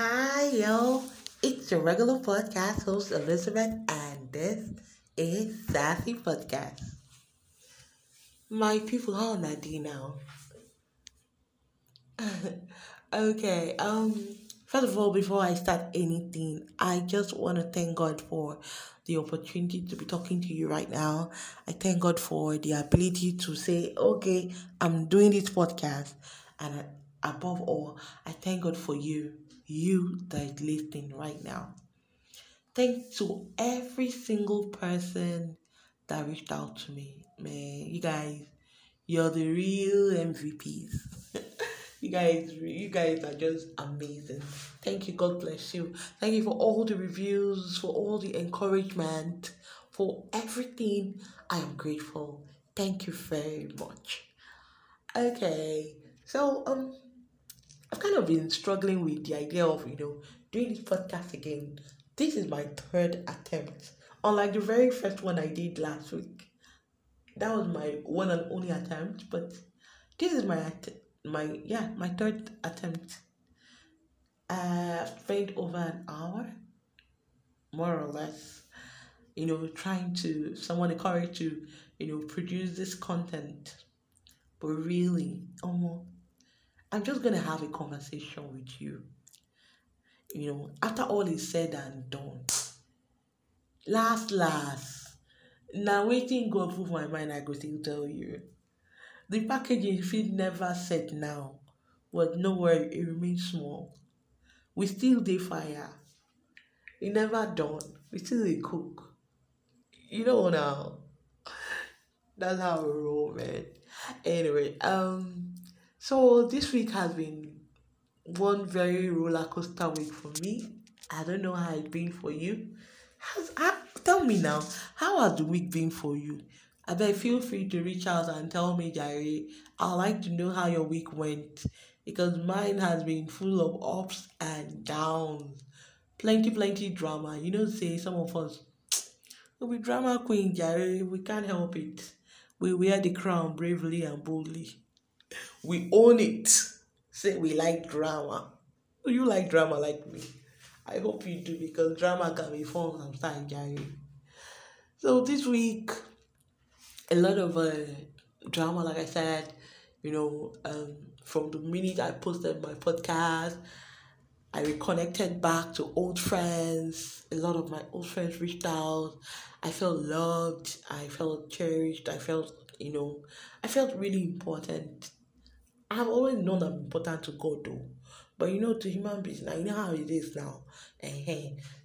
Hi, yo. It's your regular podcast host, Elizabeth, and this is SASI Podcast. My people, are they now? okay, um, first of all, before I start anything, I just want to thank God for the opportunity to be talking to you right now. I thank God for the ability to say, okay, I'm doing this podcast, and above all, I thank God for you you that is listening right now. Thanks to every single person that reached out to me. Man, you guys, you're the real MVPs. you guys, you guys are just amazing. Thank you. God bless you. Thank you for all the reviews, for all the encouragement, for everything. I am grateful. Thank you very much. Okay, so um I've kind of been struggling with the idea of, you know, doing this podcast again. This is my third attempt. Unlike the very first one I did last week. That was my one and only attempt, but this is my my yeah, my third attempt. Uh, I've spent over an hour, more or less, you know, trying to someone encouraged to, you know, produce this content. But really, almost I'm just going to have a conversation with you. You know, after all is said and done, last, last, now waiting God put my mind, I go still tell you. The packaging feel never set now, but no worry, it remains small. We still dey fire. It never done. We still dey cook. You know now. That's how we roll, man. Anyway, um, so this week has been one very roller coaster week for me. I don't know how it's been for you. How's, how, tell me now, how has the week been for you? I bet feel free to reach out and tell me, Jerry. I'd like to know how your week went because mine has been full of ups and downs. Plenty, plenty drama. You know, say some of us, we drama queen, Jerry. We can't help it. We wear the crown bravely and boldly we own it. Say we like drama. Do you like drama like me? I hope you do because drama can be fun sometimes, Jerry. So this week, a lot of uh, drama, like I said, you know, um, from the minute I posted my podcast, I reconnected back to old friends. A lot of my old friends reached out. I felt loved. I felt cherished. I felt, you know, I felt really important I've always known I'm important to God though. But you know, to human beings, now you know how it is now.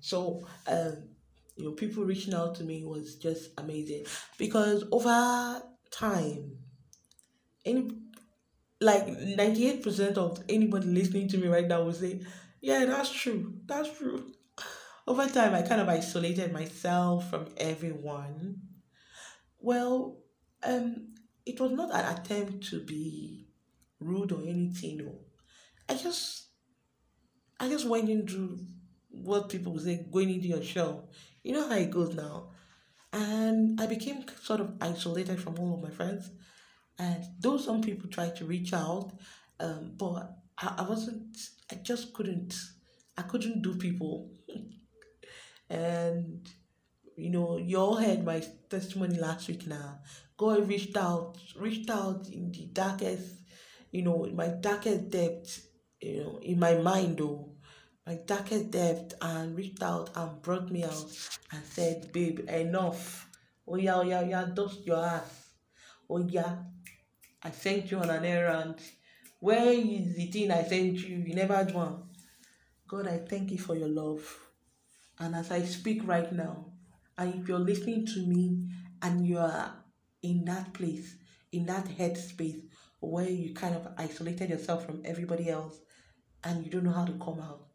So um, you know, people reaching out to me was just amazing. Because over time, any like 98% of anybody listening to me right now will say, Yeah, that's true. That's true. Over time I kind of isolated myself from everyone. Well, um, it was not an attempt to be rude or anything. No, I just, I just went into what people say going into your shell. You know how it goes now, and I became sort of isolated from all of my friends. And though some people tried to reach out, um, but I, I wasn't. I just couldn't. I couldn't do people. and you know, you all heard my testimony last week now. God reached out, reached out in the darkest you know, in my darkest depth, you know, in my mind though, my darkest depth and reached out and brought me out and said, babe, enough. Oh yeah, oh yeah, oh yeah, dust your ass. Oh yeah, I sent you on an errand. Where is the thing I sent you? You never do one. God, I thank you for your love. And as I speak right now, and if you're listening to me and you are in that place, in that headspace where you kind of isolated yourself from everybody else and you don't know how to come out.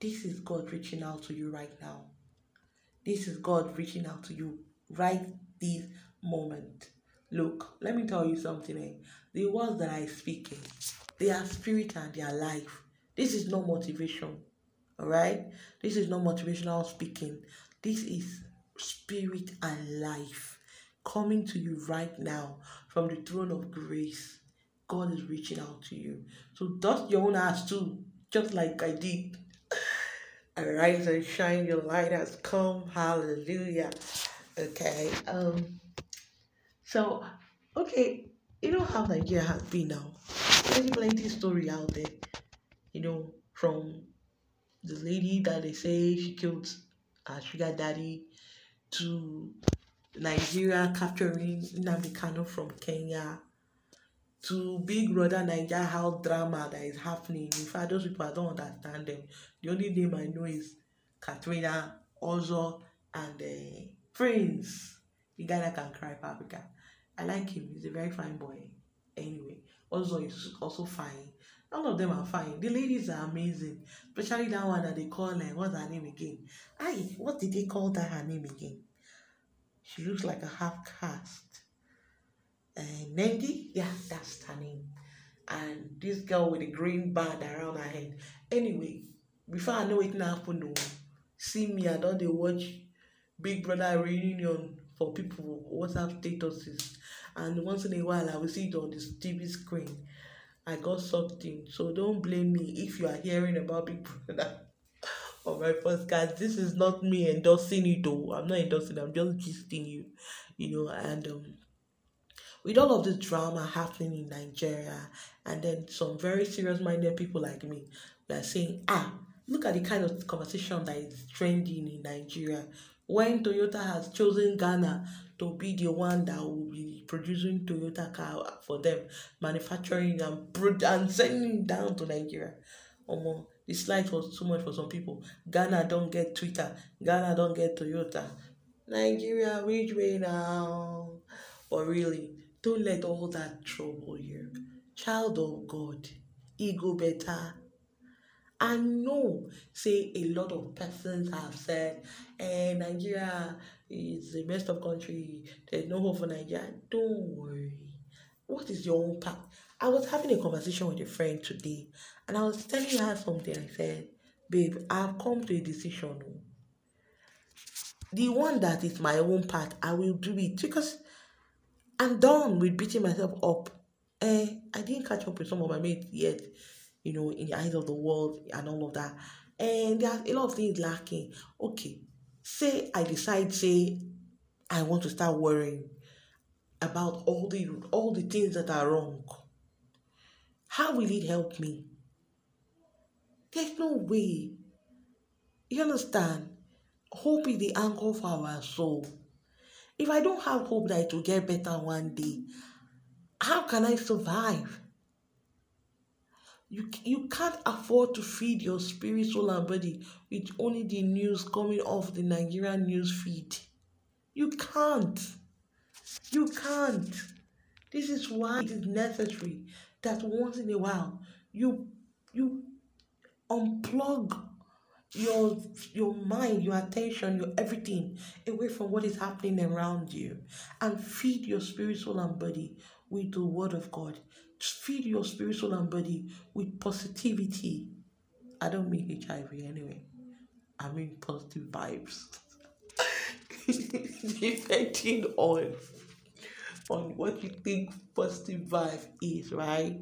This is God reaching out to you right now. This is God reaching out to you right this moment. Look, let me tell you something. Eh? The words that I speak, eh, they are spirit and they are life. This is not motivation. All right? This is not motivational speaking. This is spirit and life coming to you right now from the throne of grace. God is reaching out to you. So dust your own ass too. just like I did. Arise and shine, your light has come. Hallelujah. Okay. Um. So, okay, you know how Nigeria has been now. There's plenty story out there. You know, from the lady that they say she killed her sugar daddy to Nigeria capturing Nnamdi from Kenya to Big Brother Nigeria how drama that is happening. In fact, those people I don't understand them. The only name I know is Katrina, Ozo, and uh, Prince. The guy that can cry Africa. I like him. He's a very fine boy. Anyway, Ozo is also fine. All of them are fine. The ladies are amazing. Especially that one that they call her, what's her name again? Aye, what did they call that her name again? She looks like a half caste. And Nengi, yeah, that's her name. And this girl with a green band around her head. Anyway, before I know it happen, no, oh. see me, I don't they watch Big Brother reunion for people WhatsApp statuses. And once in a while I will see it on the TV screen. I got sucked in. So don't blame me if you are hearing about Big Brother on my podcast. This is not me endorsing it though. I'm not endorsing, I'm just gisting you, you know, and um with all of this drama happening in Nigeria, and then some very serious minded people like me, they are saying, ah, look at the kind of conversation that is trending in Nigeria. When Toyota has chosen Ghana to be the one that will be producing Toyota car for them, manufacturing and, and sending down to Nigeria. Um, the slide was too much for some people. Ghana don't get Twitter. Ghana don't get Toyota. Nigeria, which way now? But really, don't let all that trouble you. Child of God, ego better. I know, say a lot of persons have said, eh, Nigeria is the best of country. There's no hope for Nigeria. Don't worry. What is your own path? I was having a conversation with a friend today, and I was telling her something. I said, Babe, I've come to a decision. The one that is my own path, I will do it because I'm done with beating myself up. Eh, I didn't catch up with some of my mates yet, you know, in the eyes of the world and all of that. And there's a lot of things lacking. Okay, say I decide, say I want to start worrying about all the all the things that are wrong. How will it help me? There's no way. You understand? Hope is the anchor for our soul. If I don't have hope that it will get better one day, how can I survive? You, you can't afford to feed your spirit, soul, and body with only the news coming off the Nigerian news feed. You can't. You can't. This is why it is necessary that once in a while you you unplug your your mind, your attention, your everything away from what is happening around you and feed your spirit, soul, and body with the word of God. Feed your spirit, soul, and body with positivity. I don't mean HIV anyway. I mean positive vibes. Depending on on what you think positive vibe is, right?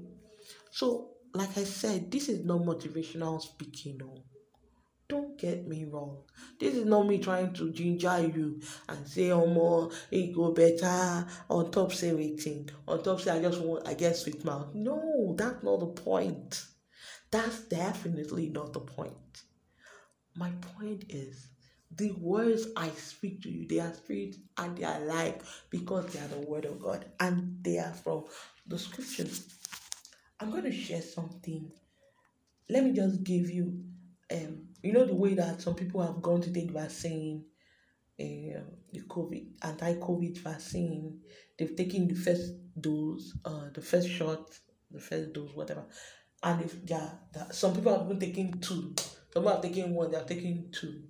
So, like I said, this is not motivational speaking. No. Don't get me wrong. This is not me trying to ginger you and say, oh more, it go better. On top say waiting. On top say I just want I get sweet mouth. No, that's not the point. That's definitely not the point. My point is the words I speak to you, they are spirit and they are life because they are the word of God and they are from the scriptures. I'm going to share something. Let me just give you, um, you know, the way that some people have gone to take vaccine, uh, the COVID, anti-COVID vaccine. They've taken the first dose, uh, the first shot, the first dose, whatever. And if yeah, some people have been taking two, some have taken one, they are taking two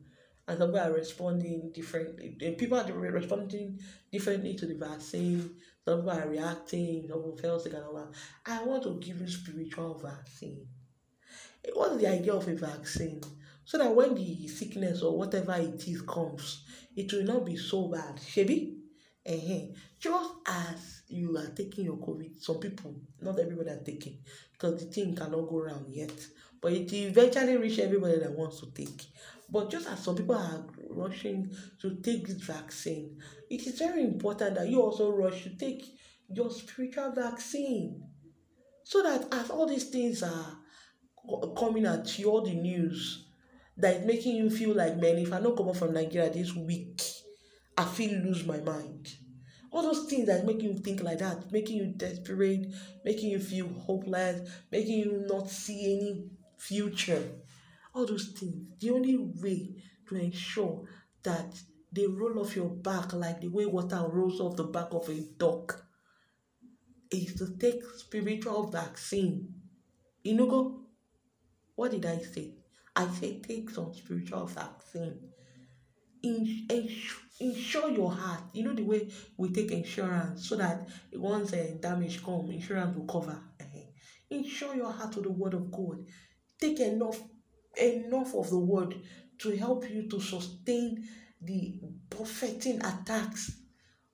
and some people are responding differently. People are responding differently to the vaccine. Some people are reacting, some people feel sick and all that. I want to give you spiritual vaccine. What's the idea of a vaccine? So that when the sickness or whatever it is comes, it will not be so bad. Shebi? Uh-huh. Just as you are taking your COVID, some people, not everybody are taking, because the thing cannot go around yet. But it eventually reach everybody that wants to take. But just as some people are rushing to take this vaccine, it is very important that you also rush to take your spiritual vaccine. So that as all these things are coming at you, all the news that is making you feel like, man, if I don't come up from Nigeria this week, I feel lose my mind. All those things that make you think like that, making you desperate, making you feel hopeless, making you not see any future. All those things. The only way to ensure that they roll off your back like the way water rolls off the back of a duck is to take spiritual vaccine. Inugo, what did I say? I said take some spiritual vaccine. In, insure your heart. You know the way we take insurance so that once a damage come, insurance will cover. Eh-, insure your heart to the word of God. Take enough enough of the word to help you to sustain the buffeting attacks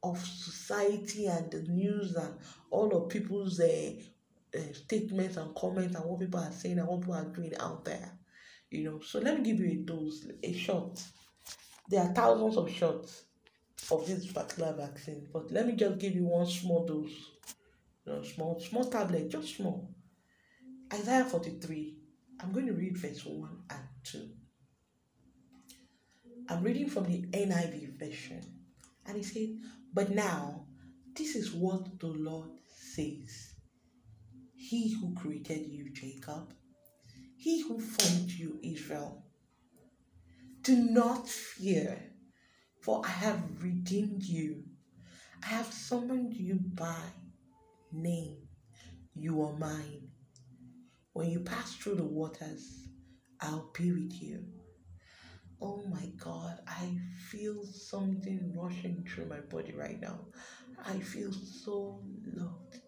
of society and the news and all of people's uh, uh, statements and comments and what people are saying and what people are doing out there. You know, so let me give you a dose, a shot. There are thousands of shots of this particular vaccine, but let me just give you one small dose. You know, small, small tablet, just small. Isaiah 43. I'm going to read verse 1 and 2. I'm reading from the NIV version. And he said, But now, this is what the Lord says He who created you, Jacob, he who formed you, Israel. Do not fear, for I have redeemed you. I have summoned you by name. You are mine. When you pass through the waters, I'll be with you. Oh my God, I feel something rushing through my body right now. I feel so loved.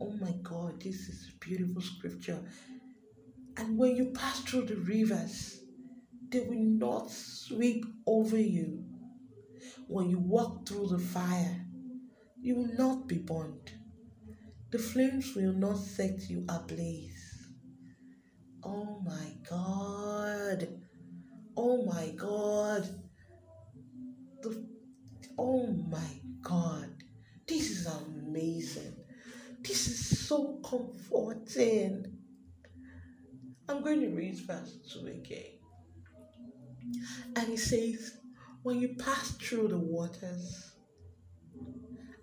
Oh my God, this is beautiful scripture. And when you pass through the rivers, they will not sweep over you. When you walk through the fire, you will not be burned. The flames will not set you ablaze. Oh my God. Oh my God. The, oh my God. This is amazing. This is so comforting. I'm going to read verse 2 again. And he says, When you pass through the waters,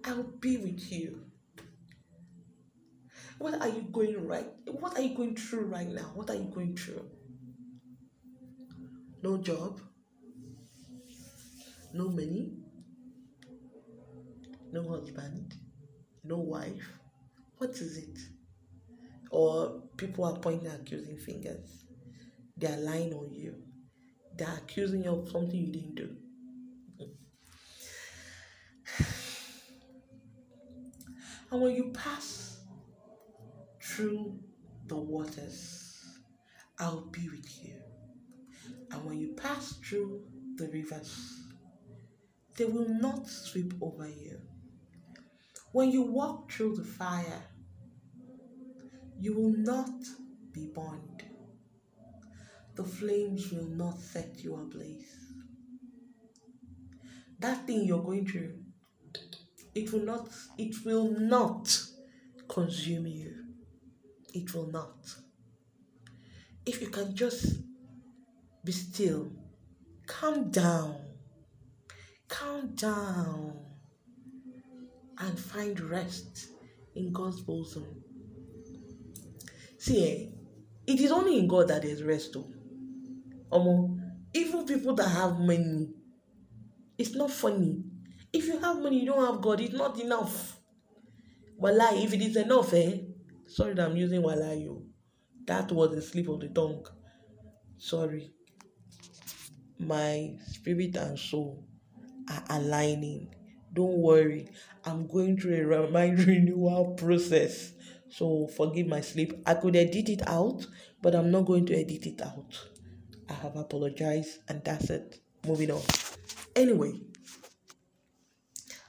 I will be with you. What are you going right? What are you going through right now? What are you going through? No job, no money, no husband, no wife. What is it? or people are pointing accusing fingers. They are lying on you. They are accusing you of something you didn't do. And when you pass through the waters, I'll be with you. And when you pass through the rivers, they will not sweep over you. When you walk through the fire, you will not be burned. The flames will not set you ablaze. That thing you're going through, it will not, it will not consume you. It will not. If you can just be still, calm down, calm down, and find rest in God's bosom. See, eh, it is only in God that there's rest. Oh. Um, even people that have money, it's not funny. If you have money, you don't have God, it's not enough. Wallahi, if it is enough, eh? Sorry that I'm using. Oh. That was a slip of the tongue. Sorry. My spirit and soul are aligning. Don't worry. I'm going through a mind renewal process. So forgive my sleep. I could edit it out, but I'm not going to edit it out. I have apologized and that's it. Moving on. Anyway,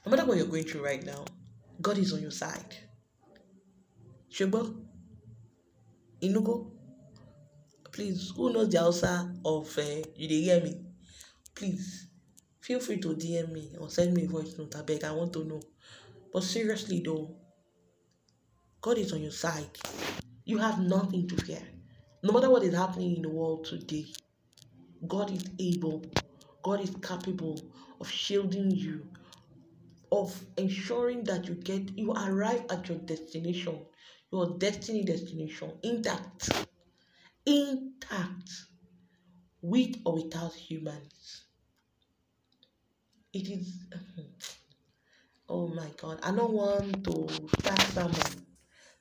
no matter what you're going through right now, God is on your side. Shugbo, Inugo, please, who knows the Hausa of uh, you dey hear me? Please, feel free to DM me or send me a voice note. I beg, I want to know. But seriously though, God is on your side. You have nothing to fear. No matter what is happening in the world today, God is able, God is capable of shielding you, of ensuring that you get you arrive at your destination, your destiny destination intact, intact, with or without humans. It is oh my god, I don't want to start sermon.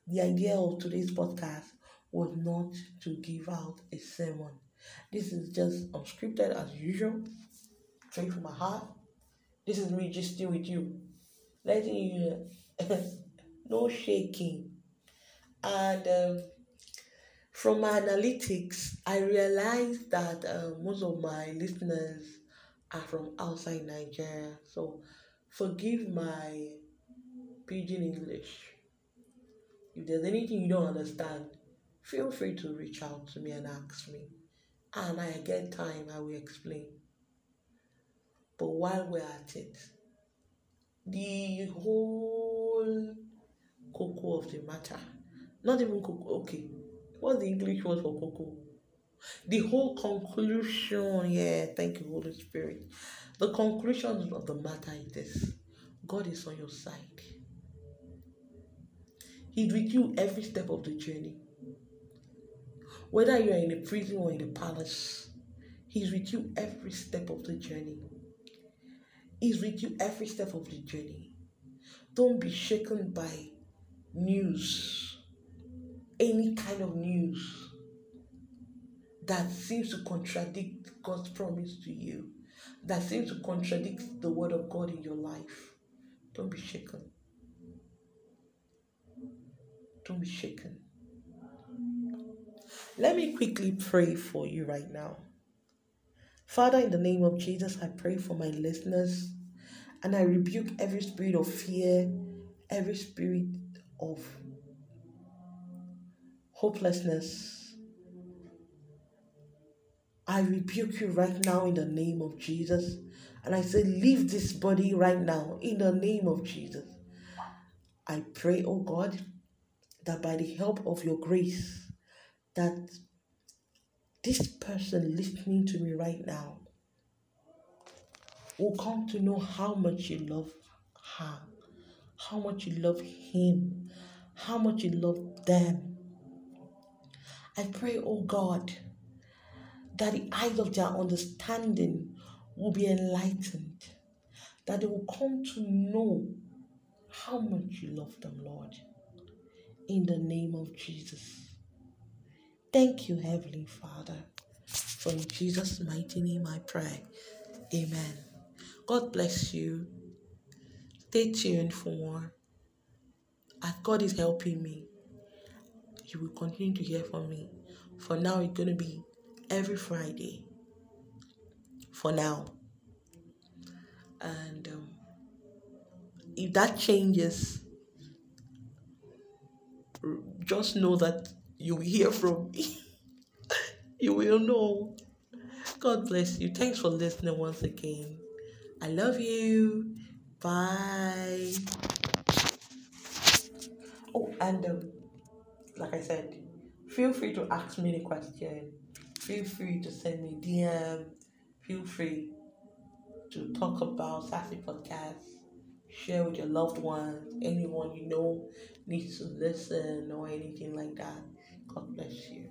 The idea of today's podcast was not to give out a sermon. This is just unscripted as usual, straight from my heart. This is me just still with you, letting you no shaking. And um, from my analytics, I realized that uh, most of my listeners are from outside Nigeria. So forgive my pidgin English. If there's anything you don't understand, feel free to reach out to me and ask me. And I get time, I will explain. But while we're at it, the whole cocoa of the matter, not even cocoa, okay, what's the English word for cocoa? The whole conclusion, yeah, thank you, Holy Spirit. The conclusion of the matter is this God is on your side. He's with you every step of the journey. Whether you are in a prison or in a palace, He's with you every step of the journey. He's with you every step of the journey. Don't be shaken by news, any kind of news that seems to contradict God's promise to you, that seems to contradict the word of God in your life. Don't be shaken. Don't be shaken. Let me quickly pray for you right now. Father, in the name of Jesus, I pray for my listeners and I rebuke every spirit of fear, every spirit of hopelessness. I rebuke you right now in the name of Jesus. And I say, leave this body right now in the name of Jesus. I pray, oh God, that by the help of your grace, that this person listening to me right now will come to know how much you love her, how much you love him, how much you love them. I pray, oh God, that the eyes of their understanding will be enlightened, that they will come to know how much you love them, Lord. In the name of Jesus. Thank you, Heavenly Father. For in Jesus' mighty name I pray. Amen. God bless you. Stay tuned for more. As God is helping me, you will continue to hear from me. For now, it's going to be every Friday. For now. And um, if that changes, just know that you will hear from me. you will know. God bless you. Thanks for listening once again. I love you. Bye. Oh, and um, like I said, feel free to ask me the question. Feel free to send me DM. Feel free to talk about SASI Podcast. Share with your loved ones, anyone you know needs to listen or anything like that. God bless you.